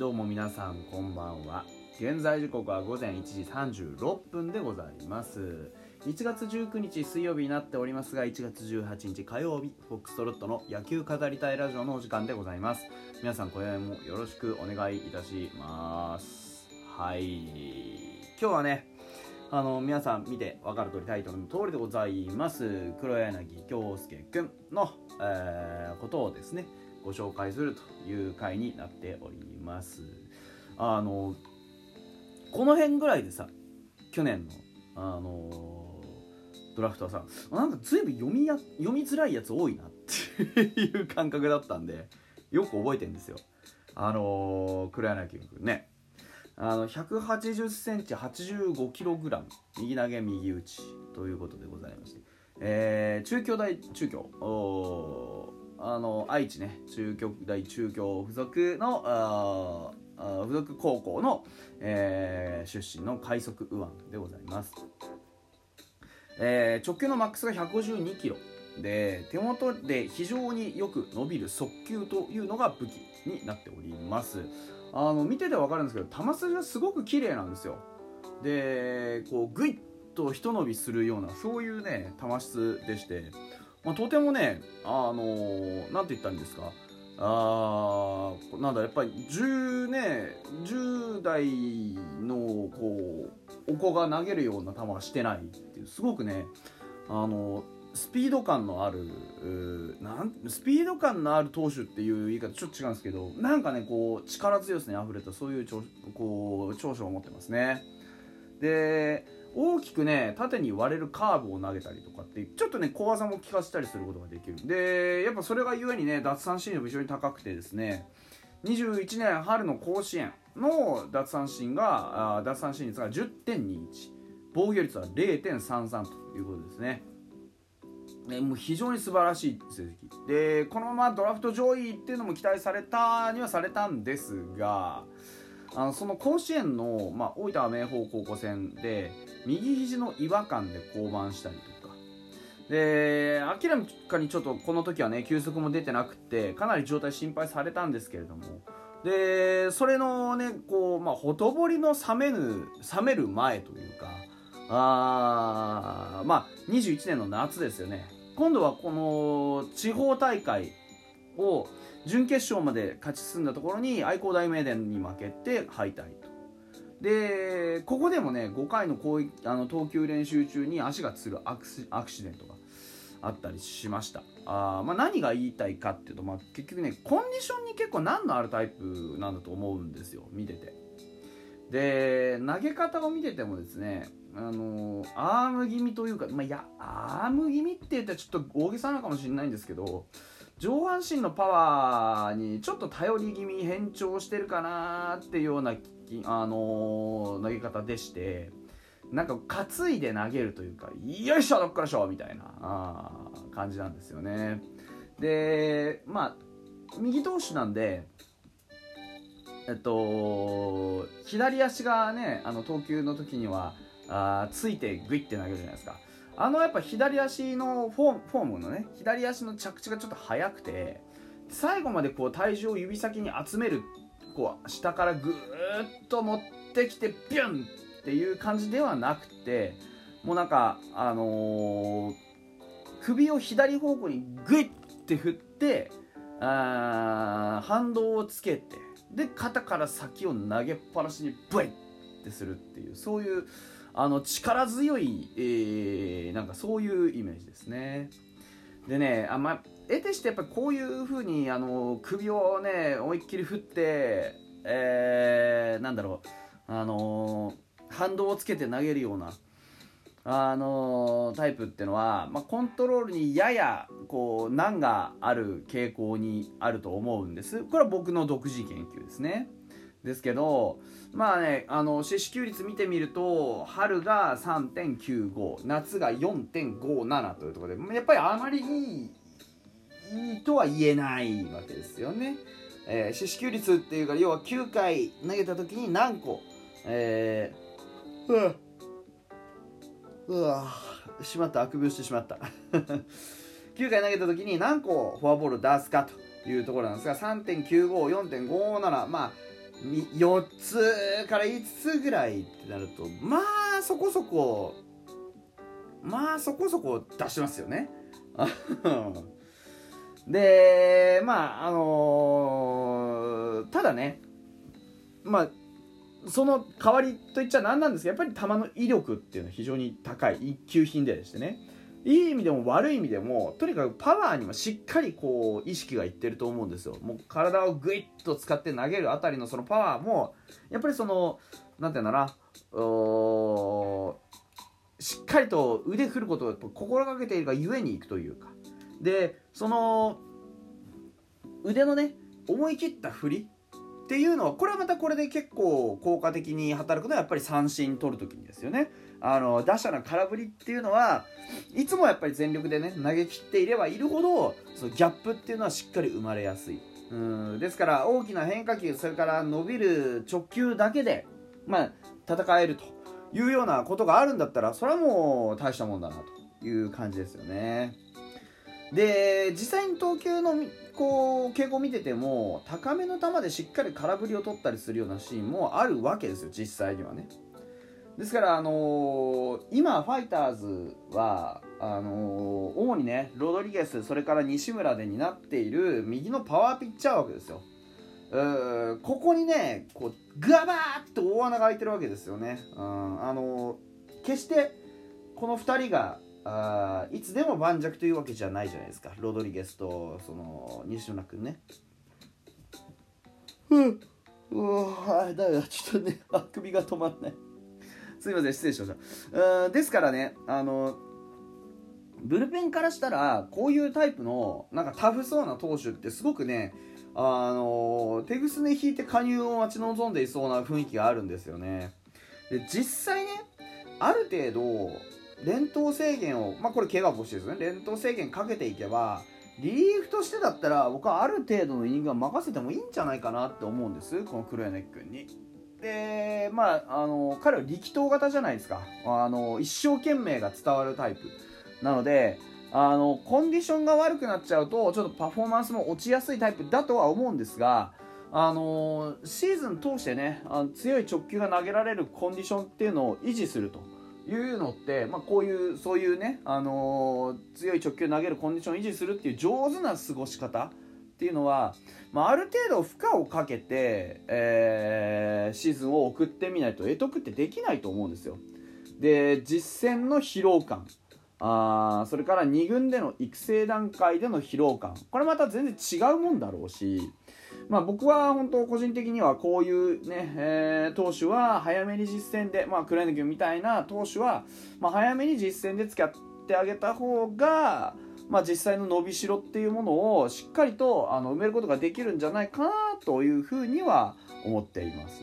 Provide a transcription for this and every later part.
どうも皆さんこんばんは。現在時刻は午前1時36分でございます。1月19日水曜日になっておりますが1月18日火曜日フォックストロットの野球語りたいラジオのお時間でございます。皆さん今宵もよろしくお願いいたします。はい。今日はねあの皆さん見て分かる通りタイトルの通りでございます。黒柳京介くんの、えー、ことをですねご紹介するという回になっております。あのこの辺ぐらいでさ去年のあのドラフトはさなんか随分読みや読みづらいやつ多いなっていう感覚だったんでよく覚えてんですよ。あの黒柳君ね。あの180センチ85キログラム右投げ右打ちということでございまして、えー、中京大中京。あの愛知ね中京大中京附属のあ附属高校の、えー、出身の快速右腕でございます、えー、直球のマックスが152キロ。で手元で非常によく伸びる速球というのが武器になっております。あの見てて分かるんですけど球筋がすごく綺麗なんですよ。でこうグイッとひと伸びするようなそういうね球質でしてまあ、とてもね、あの、なんて言ったんですか、あなんだやっぱり10ね10代のこうお子が投げるような球はしてないっていうすごくねあのスピード感のあるなんスピード感のある投手っていう言い方ちょっと違うんですけどなんかねこう力強さにあふれたそういうこう長所を持ってますね。で大きくね縦に割れるカーブを投げたりとかってちょっとね小技も効かせたりすることができる。でやっぱそれがゆえにね奪三振率も非常に高くてですね21年春の甲子園の奪三振があ奪三振率が10.21防御率は0.33ということですね。ねもう非常に素晴らしい成績。でこのままドラフト上位っていうのも期待されたにはされたんですがあのその甲子園の、まあ、大分明豊高校戦で右肘の違和感で降板したりとか。で明らかにちょっとこの時はね休息も出てなくてかなり状態心配されたんですけれども。でそれのねこう、まあ、ほとぼりの冷めぬ冷める前というかあまあ21年の夏ですよね。今度はこの地方大会を準決勝まで勝ち進んだところに愛工大名電に負けて敗退と。でここでもね5回の攻撃あの投球練習中に足がつるアクシデントがあったりしました。あ、まあ、何が言いたいかっていうと、まあ、結局ねコンディションに結構難のあるタイプなんだと思うんですよ見てて。で投げ方を見ててもですねあのアーム気味というか、まあ、いやアーム気味って言ったらちょっと大げさなのかもしれないんですけど上半身のパワーにちょっと頼り気味に変調してるかなっていうような、あのー、投げ方でしてなんか担いで投げるというかよいしょどっからしょみたいな感じなんですよね。でまあ右投手なんでえっと左足がねあの投球の時にはあついてグイって投げるじゃないですか。あのやっぱ左足のフォフォームのね左足の着地がちょっと速くて最後までこう体重を指先に集めるこう下からぐーっと持ってきてビュンっていう感じではなくてもうなんかあのー、首を左方向にグイッて振ってあ反動をつけてで肩から先を投げっぱなしにブイッってするっていうそういうあの力強い、えー、なんかそういうイメージですね。でね、あまあ、得てしてやっぱこういう風にあに首をね思いっきり振って、えー、なんだろう、あの反動をつけて投げるような、あのタイプっていうのは、まあ、コントロールにややこう難がある傾向にあると思うんですこれは僕の独自研究ですねですけどまあねあの四死球率見てみると春が3.95夏が4.57というところでやっぱりあまりいいいいとは言えないわけですよね。えー、四死球率っていうか要は9回投げた時に何個えー、うわしまったあくびをしてしまった 9回投げた時に何個フォアボール出すかというところなんですが3.95,4.57まあ4つから5つぐらいってなるとまあそこそこまあそこそこ出しますよね。でまああのー、ただねまあその代わりといっちゃ何なんですけどやっぱり球の威力っていうのは非常に高い一級品でしてねいい意味でも悪い意味でもとにかくパワーにもしっかりこう意識がいってると思うんですよ。もう体をグイッと使って投げるあたりのそのパワーもやっぱりその何て言うんだな。しっかりと腕振ることを心がけているがゆえにいくというか。でその腕のね思い切った振りっていうのはこれはまたこれで結構効果的に働くのはやっぱり三振取る時にですよね。あの打者の空振りっていうのはいつもやっぱり全力でね投げ切っていればいるほどそのギャップっていうのはしっかり生まれやすい。うんですから大きな変化球それから伸びる直球だけでまあ戦えるというようなことがあるんだったらそれはもう大したもんだなという感じですよね。で実際に投球のこう傾向を見てても高めの球でしっかり空振りを取ったりするようなシーンもあるわけですよ実際にはね。ですから、あのー、今、ファイターズはあのー、主にねロドリゲス、それから西村で担っている右のパワーピッチャー枠ですよ。ここにねこうガバーッと大穴が開いてるわけですよね。うん、あのー、決してこの2人があいつでも盤石というわけじゃないじゃないですかロドリゲスとその西村君ね。うんうわだよちょっとねあくびが止まんない。すいません失礼しました。うんですからねあのブルペンからしたらこういうタイプのなんかタフそうな投手ってすごくねあの手ぐすね引いて加入を待ち望んでいそうな雰囲気があるんですよね。で実際ねある程度連投制限をまあこれ怪我防止ですね。連投制限かけていけばリリーフとしてだったら僕はある程度のイニングは任せてもいいんじゃないかなって思うんです。この黒柳君に。でまああの彼は力投型じゃないですか。あの一生懸命が伝わるタイプ。なのであのコンディションが悪くなっちゃうとちょっとパフォーマンスも落ちやすいタイプだとは思うんですがあのシーズン通してねあの強い直球が投げられるコンディションっていうのを維持すると。いうのって、まあ、こういうそういうね、あの強い直球投げるコンディションを維持するっていう上手な過ごし方っていうのは、まあ、ある程度負荷をかけて、えー、シーズンを送ってみないと得得ってできないと思うんですよ。で実戦の疲労感。あそれから2軍での育成段階での疲労感。これまた全然違うもんだろうし、まあ、僕は本当個人的にはこういうね、えー、投手は早めに実戦で、まあ、クライネ君みたいな投手は、まあ、早めに実戦で付き合ってあげた方がまあ、実際の伸びしろっていうものをしっかりとあの埋めることができるんじゃないかなというふうには思っています。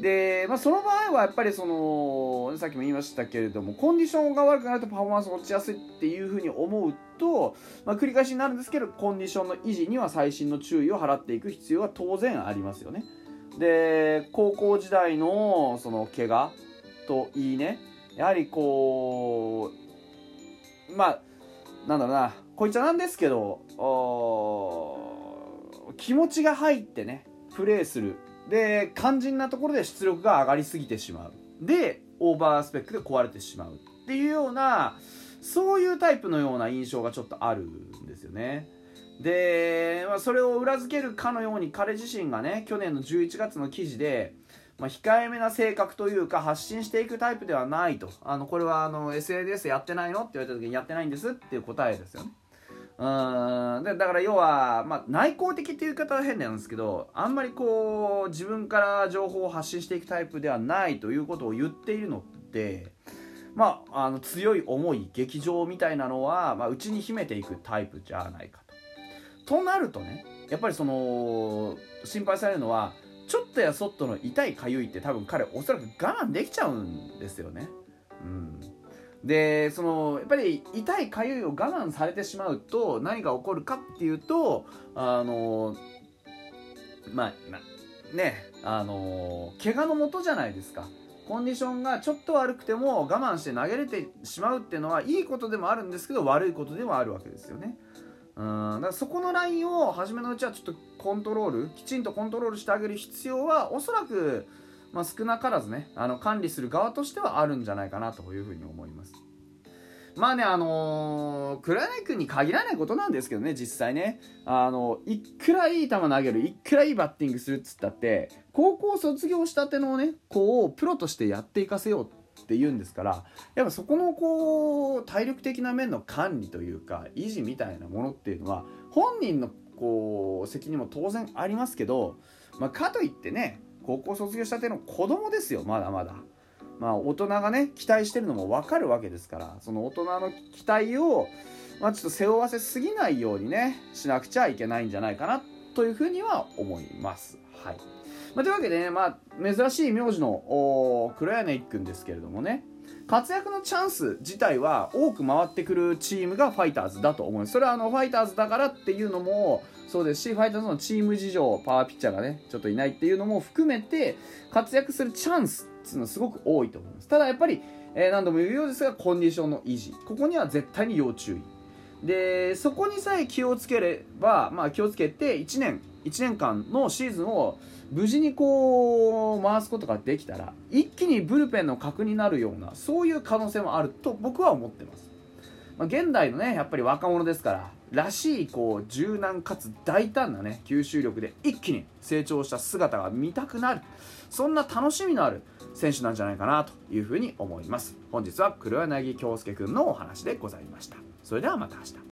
で、まあ、その場合はやっぱりそのさっきも言いましたけれどもコンディションが悪くなるとパフォーマンス落ちやすいっていうふうに思うと、まあ、繰り返しになるんですけどコンディションの維持には細心の注意を払っていく必要は当然ありますよね。で高校時代のその怪我といいねやはりこうまあなんだろうなこいつはなんですけど気持ちが入ってねプレーする。で肝心なところで出力が上がりすぎてしまう。でオーバースペックで壊れてしまう。っていうようなそういうタイプのような印象がちょっとあるんですよね。で、まあ、それを裏付けるかのように彼自身がね去年の11月の記事でまあ、控えめな性格というか発信していくタイプではないと。あのこれはあの SNS やってないの？って言われた時にやってないんですっていう答えですよね。うん。でだから要は、まあ、内向的っていう言い方は変なんですけどあんまりこう自分から情報を発信していくタイプではないということを言っているのってまあ、あの強い思い劇場みたいなのは、まあ、内に秘めていくタイプじゃないかと。となるとねやっぱりその心配されるのはちょっとやそっとの痛いかゆいって多分彼おそらく我慢できちゃうんですよね。うん、でそのやっぱり痛いかゆいを我慢されてしまうと何が起こるかっていうとあのまあねあの怪我のもとじゃないですか。コンディションがちょっと悪くても我慢して投げれてしまうっていうのはいいことでもあるんですけど悪いことでもあるわけですよね。うん。だからそこのラインを初めのうちはちょっとコントロールきちんとコントロールしてあげる必要はおそらく、まあ、少なからずねあの管理する側としてはあるんじゃないかなというふうに思います。まあねあのー、黒柳君に限らないことなんですけどね実際ね。あのいくらいい球投げるいくらいいバッティングするっつったって高校卒業したてのね子をプロとしてやっていかせようっって言うんですからやっぱそこのこう体力的な面の管理というか維持みたいなものっていうのは本人のこう責任も当然ありますけど、まあ、かといってね高校卒業したての子供ですよまだまだ。まあ、大人がね期待してるのも分かるわけですからその大人の期待を、まあ、ちょっと背負わせすぎないようにねしなくちゃいけないんじゃないかなというふうには思います。はいまあ、というわけでね、まあ、珍しい名字の黒柳君ですけれどもね。活躍のチャンス自体は多く回ってくるチームがファイターズだと思います。それはあのファイターズだからっていうのもそうですしファイターズのチーム事情パワーピッチャーがねちょっといないっていうのも含めて活躍するチャンスっていうのはすごく多いと思います。ただやっぱり、えー、何度も言うようですがコンディションの維持。ここには絶対に要注意。でそこにさえ気をつければ、まあ、気をつけて1年1年間のシーズンを無事にこう回すことができたら一気にブルペンの核になるようなそういう可能性もあると僕は思ってます、まあ、現代のねやっぱり若者ですかららしいこう柔軟かつ大胆なね吸収力で一気に成長した姿が見たくなるそんな楽しみのある選手なんじゃないかなというふうに思います。本日は黒柳恭介くんのお話でございました。それではまた明日。